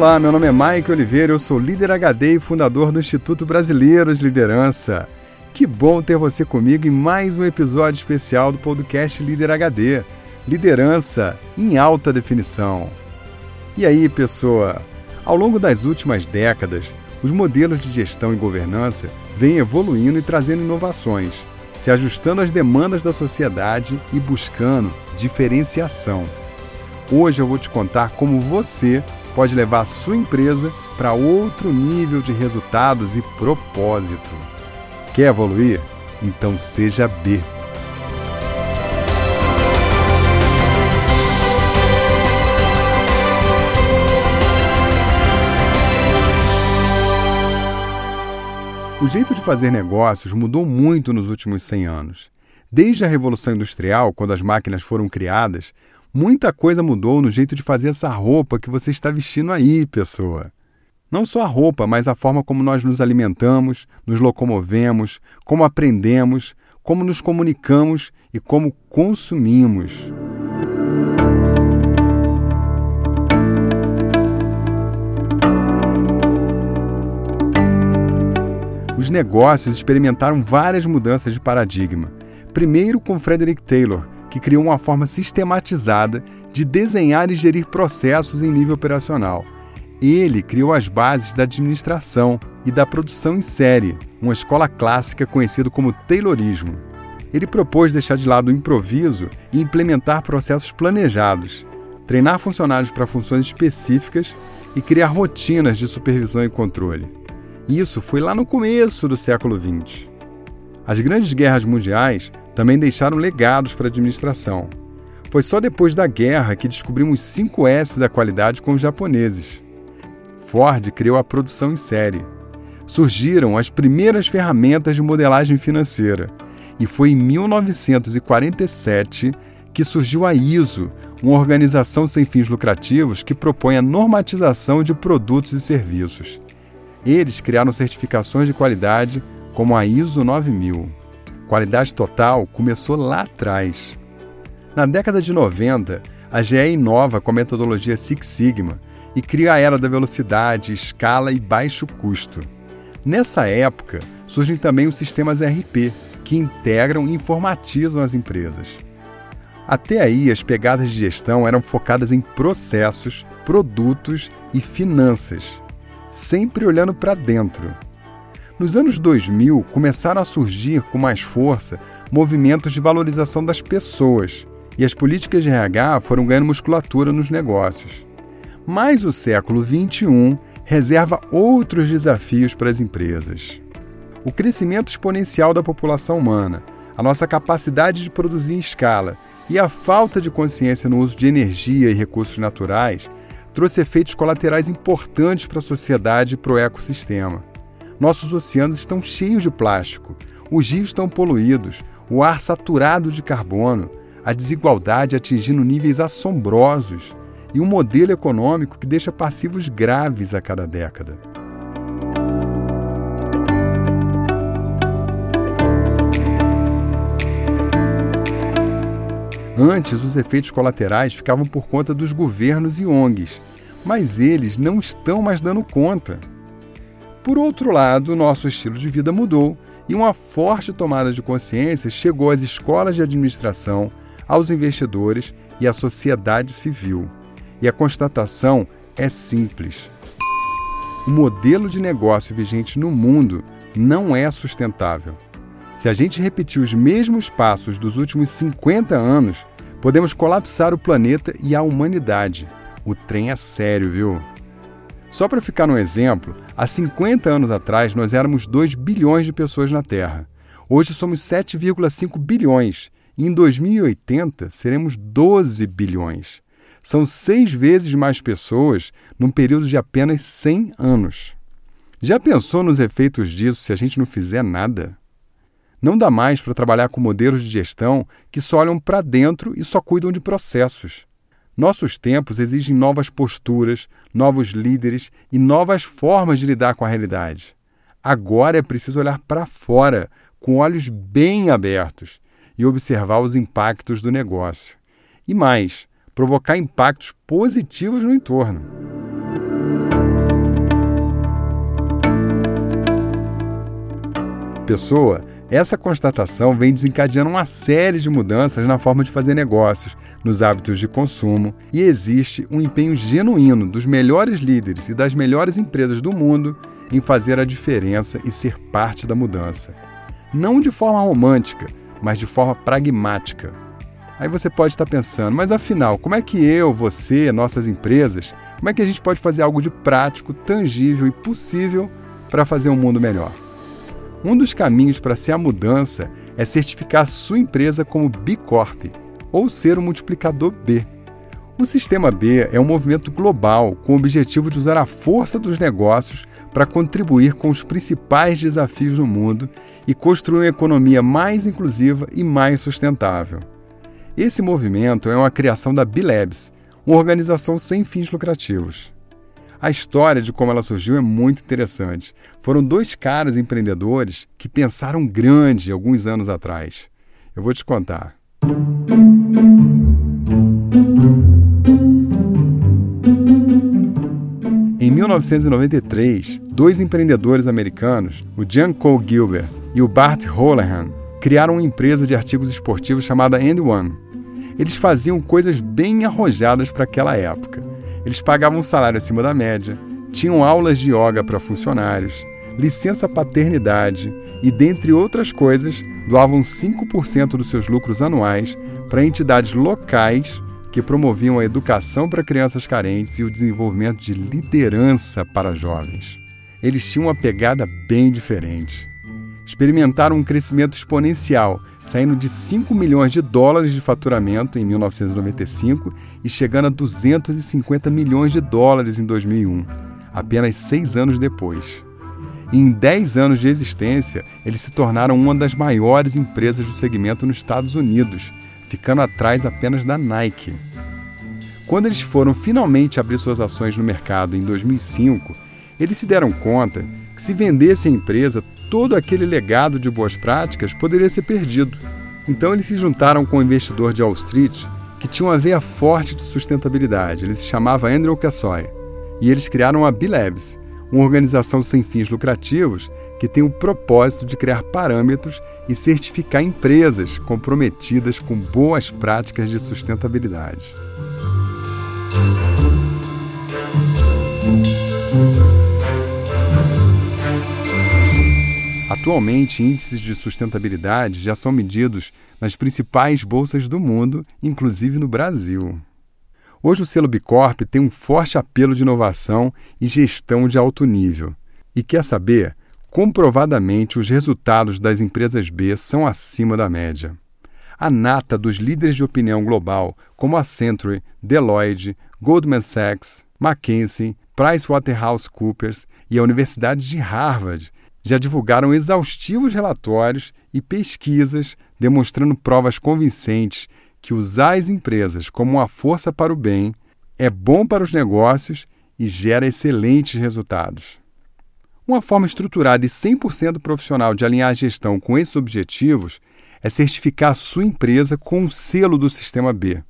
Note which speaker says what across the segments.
Speaker 1: Olá, meu nome é Mike Oliveira, eu sou líder HD e fundador do Instituto Brasileiro de Liderança. Que bom ter você comigo em mais um episódio especial do podcast Líder HD Liderança em Alta Definição. E aí, pessoa? Ao longo das últimas décadas, os modelos de gestão e governança vêm evoluindo e trazendo inovações, se ajustando às demandas da sociedade e buscando diferenciação. Hoje eu vou te contar como você pode levar sua empresa para outro nível de resultados e propósito. Quer evoluir? Então seja B. O jeito de fazer negócios mudou muito nos últimos 100 anos. Desde a Revolução Industrial, quando as máquinas foram criadas, muita coisa mudou no jeito de fazer essa roupa que você está vestindo aí, pessoa. Não só a roupa, mas a forma como nós nos alimentamos, nos locomovemos, como aprendemos, como nos comunicamos e como consumimos. Os negócios experimentaram várias mudanças de paradigma. Primeiro com Frederick Taylor, que criou uma forma sistematizada de desenhar e gerir processos em nível operacional. Ele criou as bases da administração e da produção em série, uma escola clássica conhecida como Taylorismo. Ele propôs deixar de lado o improviso e implementar processos planejados, treinar funcionários para funções específicas e criar rotinas de supervisão e controle. Isso foi lá no começo do século XX. As grandes guerras mundiais também deixaram legados para a administração. Foi só depois da guerra que descobrimos 5 S da qualidade com os japoneses. Ford criou a produção em série. Surgiram as primeiras ferramentas de modelagem financeira. E foi em 1947 que surgiu a ISO, uma organização sem fins lucrativos que propõe a normatização de produtos e serviços. Eles criaram certificações de qualidade como a ISO 9000. Qualidade total começou lá atrás. Na década de 90, a GE inova com a metodologia Six Sigma e cria a era da velocidade, escala e baixo custo. Nessa época, surgem também os sistemas RP, que integram e informatizam as empresas. Até aí, as pegadas de gestão eram focadas em processos, produtos e finanças, sempre olhando para dentro. Nos anos 2000, começaram a surgir com mais força movimentos de valorização das pessoas, e as políticas de RH foram ganhando musculatura nos negócios. Mas o século XXI reserva outros desafios para as empresas. O crescimento exponencial da população humana, a nossa capacidade de produzir em escala e a falta de consciência no uso de energia e recursos naturais trouxe efeitos colaterais importantes para a sociedade e para o ecossistema. Nossos oceanos estão cheios de plástico, os rios estão poluídos, o ar saturado de carbono, a desigualdade atingindo níveis assombrosos. E um modelo econômico que deixa passivos graves a cada década. Antes, os efeitos colaterais ficavam por conta dos governos e ONGs, mas eles não estão mais dando conta. Por outro lado, nosso estilo de vida mudou e uma forte tomada de consciência chegou às escolas de administração, aos investidores e à sociedade civil. E a constatação é simples. O modelo de negócio vigente no mundo não é sustentável. Se a gente repetir os mesmos passos dos últimos 50 anos, podemos colapsar o planeta e a humanidade. O trem é sério, viu? Só para ficar no exemplo, há 50 anos atrás nós éramos 2 bilhões de pessoas na Terra. Hoje somos 7,5 bilhões e em 2080 seremos 12 bilhões. São seis vezes mais pessoas num período de apenas 100 anos. Já pensou nos efeitos disso se a gente não fizer nada? Não dá mais para trabalhar com modelos de gestão que só olham para dentro e só cuidam de processos. Nossos tempos exigem novas posturas, novos líderes e novas formas de lidar com a realidade. Agora é preciso olhar para fora, com olhos bem abertos, e observar os impactos do negócio. E mais, provocar impactos positivos no entorno. Pessoa essa constatação vem desencadeando uma série de mudanças na forma de fazer negócios, nos hábitos de consumo, e existe um empenho genuíno dos melhores líderes e das melhores empresas do mundo em fazer a diferença e ser parte da mudança. Não de forma romântica, mas de forma pragmática. Aí você pode estar pensando, mas afinal, como é que eu, você, nossas empresas, como é que a gente pode fazer algo de prático, tangível e possível para fazer um mundo melhor? Um dos caminhos para ser a mudança é certificar sua empresa como B Corp, ou ser um multiplicador B. O Sistema B é um movimento global com o objetivo de usar a força dos negócios para contribuir com os principais desafios do mundo e construir uma economia mais inclusiva e mais sustentável. Esse movimento é uma criação da B Labs, uma organização sem fins lucrativos. A história de como ela surgiu é muito interessante. Foram dois caras empreendedores que pensaram grande alguns anos atrás. Eu vou te contar. Em 1993, dois empreendedores americanos, o John Cole Gilbert e o Bart Holohan, criaram uma empresa de artigos esportivos chamada End One. Eles faziam coisas bem arrojadas para aquela época. Eles pagavam um salário acima da média, tinham aulas de yoga para funcionários, licença paternidade e, dentre outras coisas, doavam 5% dos seus lucros anuais para entidades locais que promoviam a educação para crianças carentes e o desenvolvimento de liderança para jovens. Eles tinham uma pegada bem diferente. Experimentaram um crescimento exponencial saindo de 5 milhões de dólares de faturamento em 1995 e chegando a 250 milhões de dólares em 2001, apenas seis anos depois. E em 10 anos de existência, eles se tornaram uma das maiores empresas do segmento nos Estados Unidos, ficando atrás apenas da Nike. Quando eles foram finalmente abrir suas ações no mercado em 2005, eles se deram conta que se vendesse a empresa, todo aquele legado de boas práticas poderia ser perdido. Então eles se juntaram com um investidor de Wall Street que tinha uma veia forte de sustentabilidade. Ele se chamava Andrew Cassoy. E eles criaram a B-Labs, uma organização sem fins lucrativos que tem o propósito de criar parâmetros e certificar empresas comprometidas com boas práticas de sustentabilidade. Atualmente, índices de sustentabilidade já são medidos nas principais bolsas do mundo, inclusive no Brasil. Hoje, o selo Bicorp tem um forte apelo de inovação e gestão de alto nível. E quer saber? Comprovadamente, os resultados das empresas B são acima da média. A nata dos líderes de opinião global, como a Century, Deloitte, Goldman Sachs, McKinsey, PricewaterhouseCoopers e a Universidade de Harvard, já divulgaram exaustivos relatórios e pesquisas demonstrando provas convincentes que usar as empresas como uma força para o bem é bom para os negócios e gera excelentes resultados. Uma forma estruturada e 100% profissional de alinhar a gestão com esses objetivos é certificar a sua empresa com o selo do Sistema B.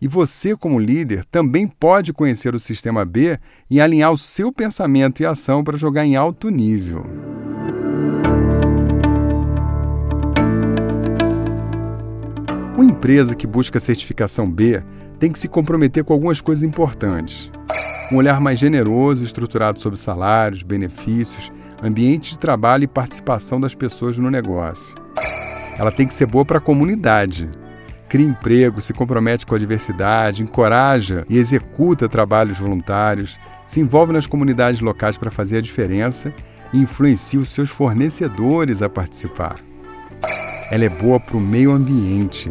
Speaker 1: E você, como líder, também pode conhecer o Sistema B e alinhar o seu pensamento e ação para jogar em alto nível. Uma empresa que busca certificação B tem que se comprometer com algumas coisas importantes. Um olhar mais generoso estruturado sobre salários, benefícios, ambiente de trabalho e participação das pessoas no negócio. Ela tem que ser boa para a comunidade. Cria emprego, se compromete com a diversidade, encoraja e executa trabalhos voluntários, se envolve nas comunidades locais para fazer a diferença e influencia os seus fornecedores a participar. Ela é boa para o meio ambiente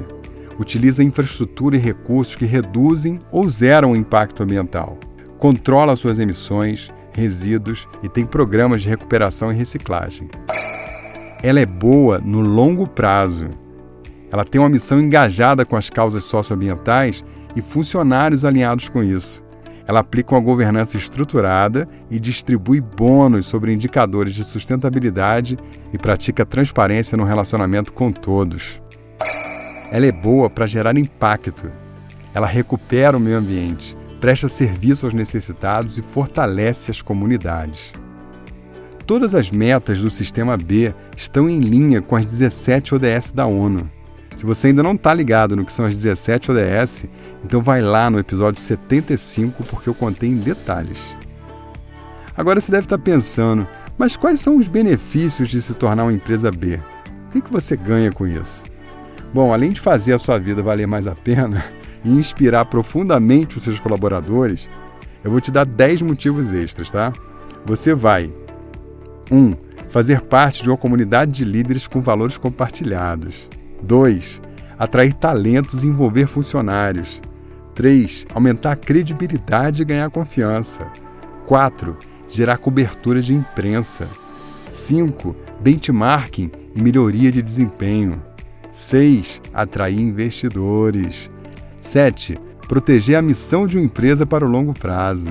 Speaker 1: utiliza infraestrutura e recursos que reduzem ou zeram o impacto ambiental, controla suas emissões, resíduos e tem programas de recuperação e reciclagem. Ela é boa no longo prazo. Ela tem uma missão engajada com as causas socioambientais e funcionários alinhados com isso. Ela aplica uma governança estruturada e distribui bônus sobre indicadores de sustentabilidade e pratica transparência no relacionamento com todos. Ela é boa para gerar impacto. Ela recupera o meio ambiente, presta serviço aos necessitados e fortalece as comunidades. todas as metas do Sistema B estão em linha com as 17 ODS da ONU. Se você ainda não está ligado no que são as 17 ODS, então vai lá no episódio 75 porque eu contei em detalhes. Agora você deve estar tá pensando, mas quais são os benefícios de se tornar uma empresa B? O que, que você ganha com isso? Bom, além de fazer a sua vida valer mais a pena e inspirar profundamente os seus colaboradores, eu vou te dar 10 motivos extras, tá? Você vai 1. Um, fazer parte de uma comunidade de líderes com valores compartilhados. 2. Atrair talentos e envolver funcionários. 3. Aumentar a credibilidade e ganhar confiança. 4. Gerar cobertura de imprensa. 5. Benchmarking e melhoria de desempenho. 6. Atrair investidores. 7. Proteger a missão de uma empresa para o longo prazo.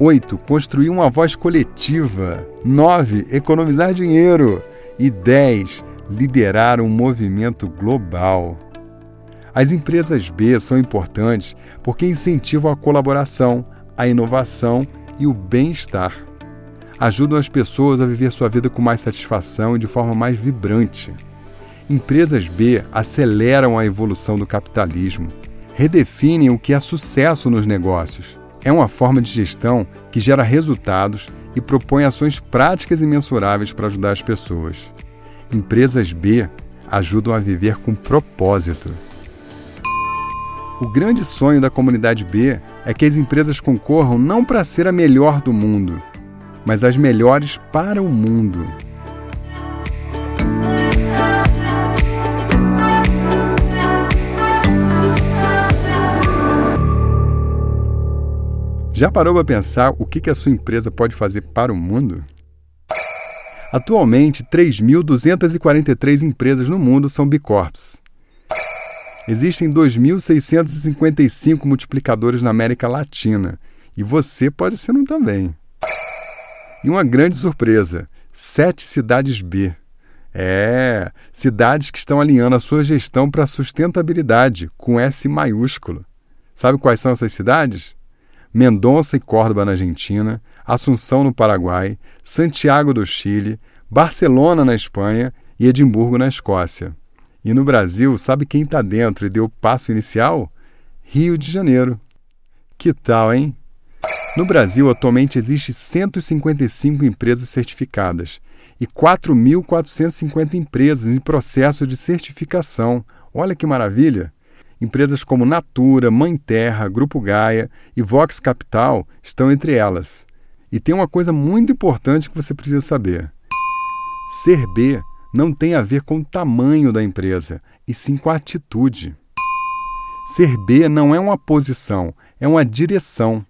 Speaker 1: 8. Construir uma voz coletiva. 9. Economizar dinheiro. E 10. Liderar um movimento global. As empresas B são importantes porque incentivam a colaboração, a inovação e o bem-estar. Ajudam as pessoas a viver sua vida com mais satisfação e de forma mais vibrante. Empresas B aceleram a evolução do capitalismo, redefinem o que é sucesso nos negócios. É uma forma de gestão que gera resultados e propõe ações práticas e mensuráveis para ajudar as pessoas. Empresas B ajudam a viver com propósito. O grande sonho da comunidade B é que as empresas concorram não para ser a melhor do mundo, mas as melhores para o mundo. Já parou para pensar o que a sua empresa pode fazer para o mundo? Atualmente, 3.243 empresas no mundo são B Corps. Existem 2.655 multiplicadores na América Latina e você pode ser um também. E uma grande surpresa: sete cidades B. É, cidades que estão alinhando a sua gestão para sustentabilidade, com S maiúsculo. Sabe quais são essas cidades? Mendonça e Córdoba na Argentina, Assunção no Paraguai, Santiago do Chile, Barcelona na Espanha e Edimburgo na Escócia. E no Brasil, sabe quem está dentro e deu o passo inicial? Rio de Janeiro. Que tal, hein? No Brasil, atualmente existem 155 empresas certificadas e 4.450 empresas em processo de certificação. Olha que maravilha! Empresas como Natura, Mãe Terra, Grupo Gaia e Vox Capital estão entre elas. E tem uma coisa muito importante que você precisa saber: ser B não tem a ver com o tamanho da empresa, e sim com a atitude. Ser B não é uma posição, é uma direção.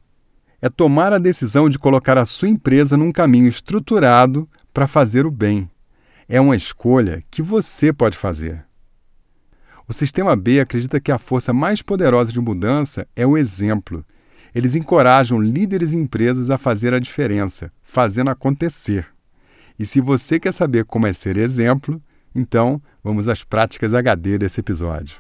Speaker 1: É tomar a decisão de colocar a sua empresa num caminho estruturado para fazer o bem. É uma escolha que você pode fazer. O sistema B acredita que a força mais poderosa de mudança é o exemplo. Eles encorajam líderes e empresas a fazer a diferença, fazendo acontecer. E se você quer saber como é ser exemplo, então vamos às práticas HD desse episódio.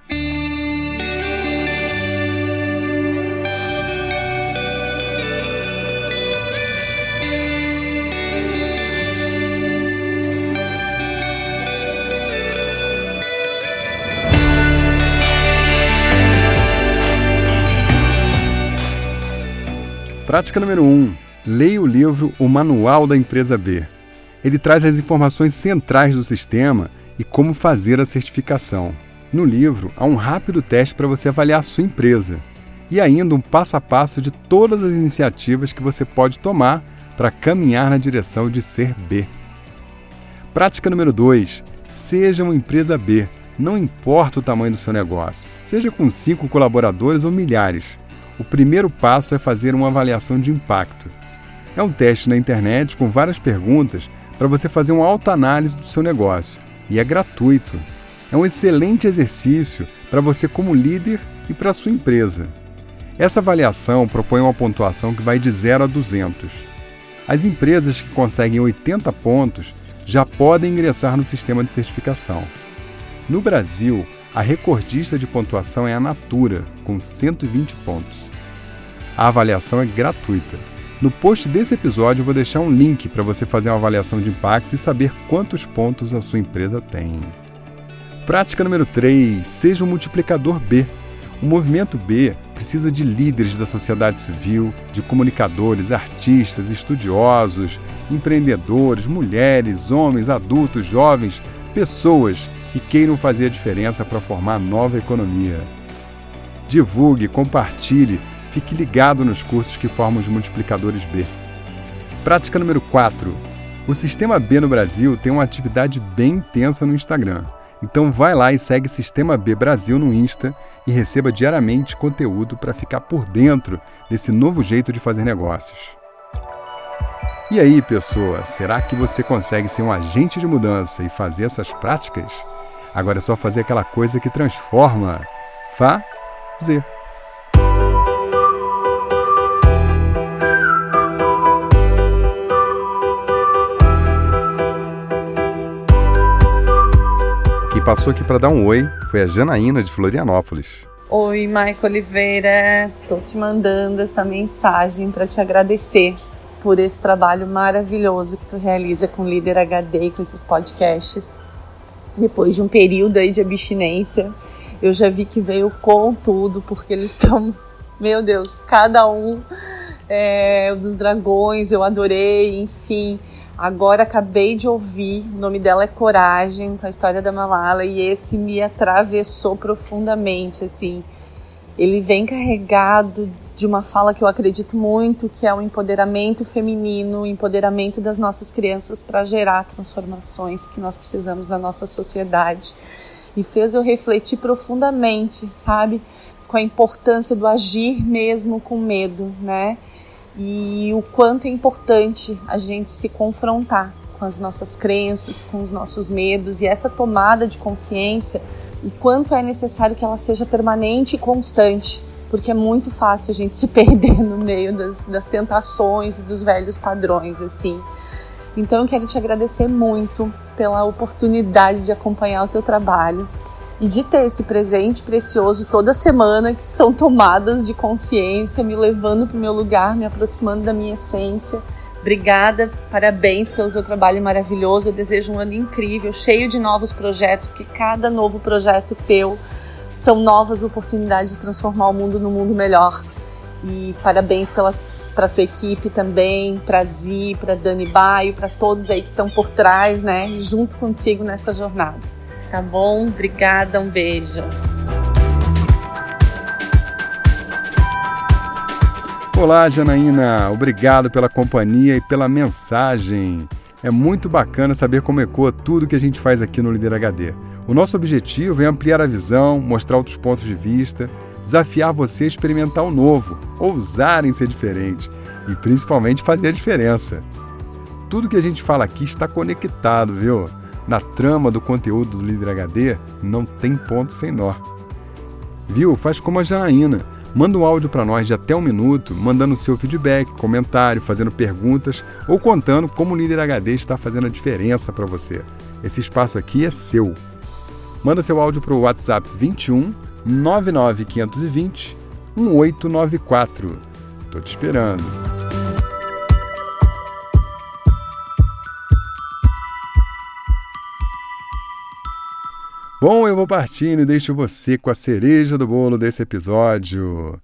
Speaker 1: Prática número 1. Um, leia o livro O Manual da Empresa B. Ele traz as informações centrais do sistema e como fazer a certificação. No livro, há um rápido teste para você avaliar a sua empresa e ainda um passo a passo de todas as iniciativas que você pode tomar para caminhar na direção de ser B. Prática número 2. Seja uma empresa B. Não importa o tamanho do seu negócio, seja com 5 colaboradores ou milhares. O primeiro passo é fazer uma avaliação de impacto. É um teste na internet com várias perguntas para você fazer uma autoanálise do seu negócio e é gratuito. É um excelente exercício para você como líder e para a sua empresa. Essa avaliação propõe uma pontuação que vai de 0 a 200. As empresas que conseguem 80 pontos já podem ingressar no sistema de certificação. No Brasil, a recordista de pontuação é a Natura, com 120 pontos. A avaliação é gratuita. No post desse episódio vou deixar um link para você fazer uma avaliação de impacto e saber quantos pontos a sua empresa tem. Prática número 3: seja um multiplicador B. O movimento B precisa de líderes da sociedade civil, de comunicadores, artistas, estudiosos, empreendedores, mulheres, homens, adultos, jovens, pessoas que queiram fazer diferença para formar nova economia. Divulgue, compartilhe, fique ligado nos cursos que formam os multiplicadores B. Prática número 4. O Sistema B no Brasil tem uma atividade bem intensa no Instagram. Então vai lá e segue Sistema B Brasil no Insta e receba diariamente conteúdo para ficar por dentro desse novo jeito de fazer negócios. E aí, pessoa, será que você consegue ser um agente de mudança e fazer essas práticas? Agora é só fazer aquela coisa que transforma. Fazer. passou aqui para dar um oi foi a Janaína de Florianópolis.
Speaker 2: Oi, Maico Oliveira. Tô te mandando essa mensagem para te agradecer por esse trabalho maravilhoso que tu realiza com o Líder HD e com esses podcasts. Depois de um período aí de abstinência, eu já vi que veio com tudo, porque eles estão, meu Deus, cada um é, dos dragões, eu adorei, enfim. Agora acabei de ouvir, o nome dela é Coragem, com a história da Malala, e esse me atravessou profundamente, assim. Ele vem carregado de uma fala que eu acredito muito, que é o empoderamento feminino, o empoderamento das nossas crianças para gerar transformações que nós precisamos na nossa sociedade. E fez eu refletir profundamente, sabe, com a importância do agir mesmo com medo, né? e o quanto é importante a gente se confrontar com as nossas crenças, com os nossos medos e essa tomada de consciência, o quanto é necessário que ela seja permanente e constante, porque é muito fácil a gente se perder no meio das, das tentações e dos velhos padrões, assim. Então eu quero te agradecer muito pela oportunidade de acompanhar o teu trabalho e de ter esse presente precioso toda semana, que são tomadas de consciência, me levando para o meu lugar, me aproximando da minha essência. Obrigada, parabéns pelo teu trabalho maravilhoso. Eu desejo um ano incrível, cheio de novos projetos, porque cada novo projeto teu são novas oportunidades de transformar o mundo num mundo melhor. E parabéns para tua equipe também, para Zi, para Dani Baio, para todos aí que estão por trás, né, junto contigo nessa jornada. Tá bom? Obrigada, um beijo.
Speaker 1: Olá, Janaína. Obrigado pela companhia e pela mensagem. É muito bacana saber como ecoa tudo que a gente faz aqui no Líder HD. O nosso objetivo é ampliar a visão, mostrar outros pontos de vista, desafiar você a experimentar o novo, ousar em ser diferente e principalmente fazer a diferença. Tudo que a gente fala aqui está conectado, viu? na trama do conteúdo do Líder HD, não tem ponto sem nó. Viu? Faz como a Janaína. Manda um áudio para nós de até um minuto, mandando seu feedback, comentário, fazendo perguntas ou contando como o Líder HD está fazendo a diferença para você. Esse espaço aqui é seu. Manda seu áudio para o WhatsApp 21 99520 1894. Tô te esperando. Bom, eu vou partindo e deixo você com a cereja do bolo desse episódio.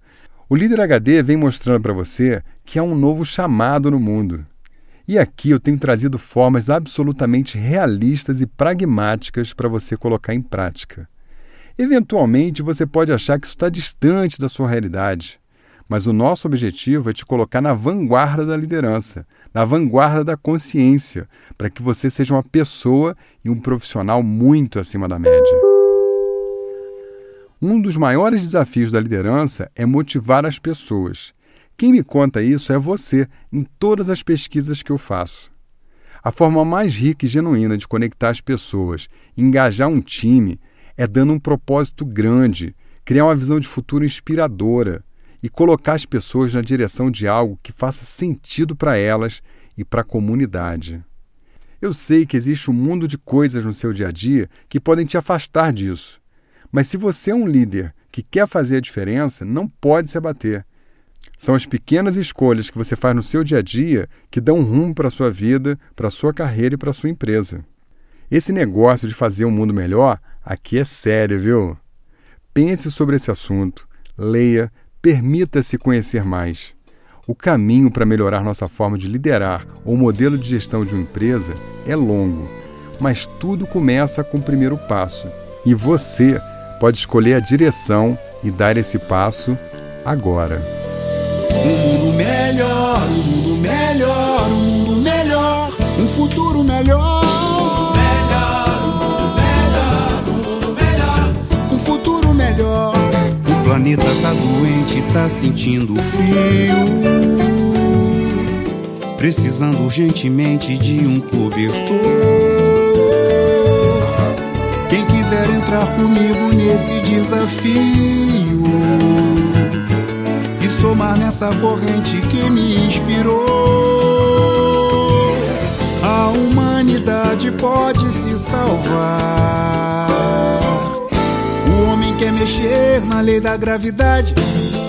Speaker 1: O Líder HD vem mostrando para você que há um novo chamado no mundo. E aqui eu tenho trazido formas absolutamente realistas e pragmáticas para você colocar em prática. Eventualmente você pode achar que isso está distante da sua realidade, mas o nosso objetivo é te colocar na vanguarda da liderança, na vanguarda da consciência, para que você seja uma pessoa e um profissional muito acima da média. Um dos maiores desafios da liderança é motivar as pessoas. Quem me conta isso é você, em todas as pesquisas que eu faço. A forma mais rica e genuína de conectar as pessoas, engajar um time, é dando um propósito grande, criar uma visão de futuro inspiradora, e colocar as pessoas na direção de algo que faça sentido para elas e para a comunidade. Eu sei que existe um mundo de coisas no seu dia a dia que podem te afastar disso. Mas se você é um líder que quer fazer a diferença, não pode se abater. São as pequenas escolhas que você faz no seu dia a dia que dão rumo para a sua vida, para a sua carreira e para a sua empresa. Esse negócio de fazer um mundo melhor aqui é sério, viu? Pense sobre esse assunto, leia, permita-se conhecer mais. O caminho para melhorar nossa forma de liderar ou modelo de gestão de uma empresa é longo, mas tudo começa com o primeiro passo. E você pode escolher a direção e dar esse passo agora.
Speaker 3: Melhor, um mundo melhor, um mundo melhor. Um futuro melhor. O planeta tá doente, tá sentindo frio. Precisando urgentemente de um cobertor. Quem quiser entrar comigo nesse desafio somar nessa corrente que me inspirou. A humanidade pode se salvar. O homem quer mexer na lei da gravidade.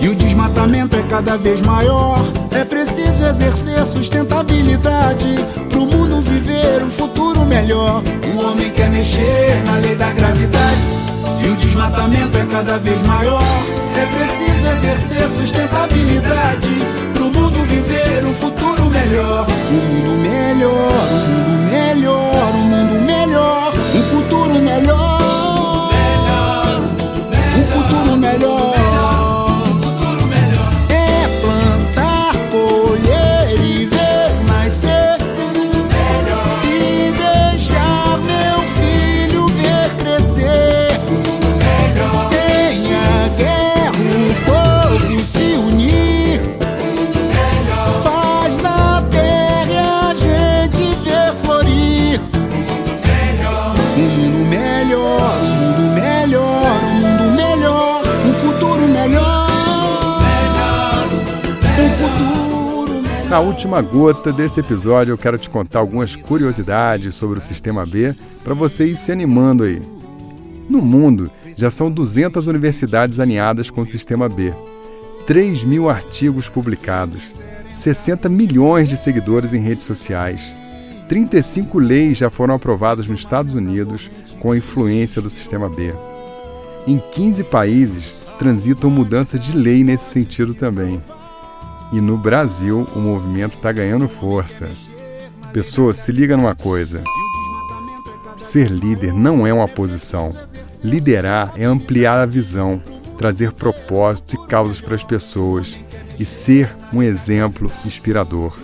Speaker 3: E o desmatamento é cada vez maior. É preciso exercer sustentabilidade pro mundo viver um futuro melhor. O homem quer mexer na lei da gravidade. E o desmatamento é cada vez maior. É preciso exercer sustentabilidade pro mundo viver um futuro melhor. Um mundo melhor, um mundo melhor, um mundo melhor, um futuro melhor. Na
Speaker 1: última gota desse episódio, eu quero te contar algumas curiosidades sobre o Sistema B para você ir se animando aí. No mundo, já são 200 universidades alinhadas com o Sistema B, 3 mil artigos publicados, 60 milhões de seguidores em redes sociais, 35 leis já foram aprovadas nos Estados Unidos com a influência do Sistema B. Em 15 países transitam mudanças de lei nesse sentido também. E no Brasil, o movimento está ganhando força. Pessoa, se liga numa coisa. Ser líder não é uma posição. Liderar é ampliar a visão, trazer propósito e causas para as pessoas e ser um exemplo inspirador.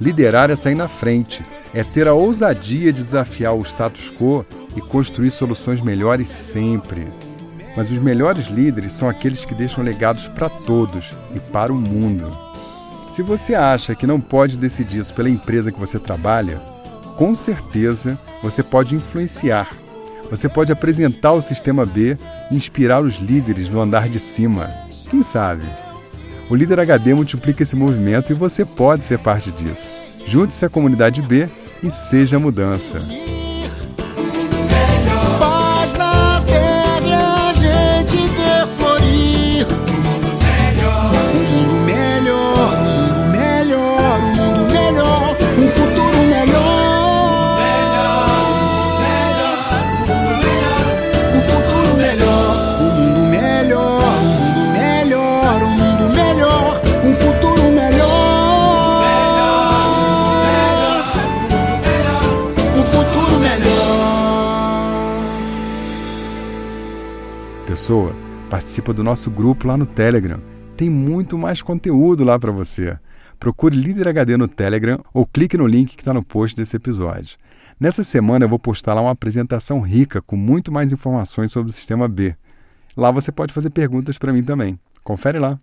Speaker 1: Liderar é sair na frente, é ter a ousadia de desafiar o status quo e construir soluções melhores sempre. Mas os melhores líderes são aqueles que deixam legados para todos e para o mundo. Se você acha que não pode decidir isso pela empresa que você trabalha, com certeza você pode influenciar. Você pode apresentar o sistema B e inspirar os líderes no andar de cima. Quem sabe? O Líder HD multiplica esse movimento e você pode ser parte disso. Junte-se à comunidade B e seja a mudança. Do nosso grupo lá no Telegram. Tem muito mais conteúdo lá para você. Procure Líder HD no Telegram ou clique no link que está no post desse episódio. Nessa semana eu vou postar lá uma apresentação rica com muito mais informações sobre o Sistema B. Lá você pode fazer perguntas para mim também. Confere lá.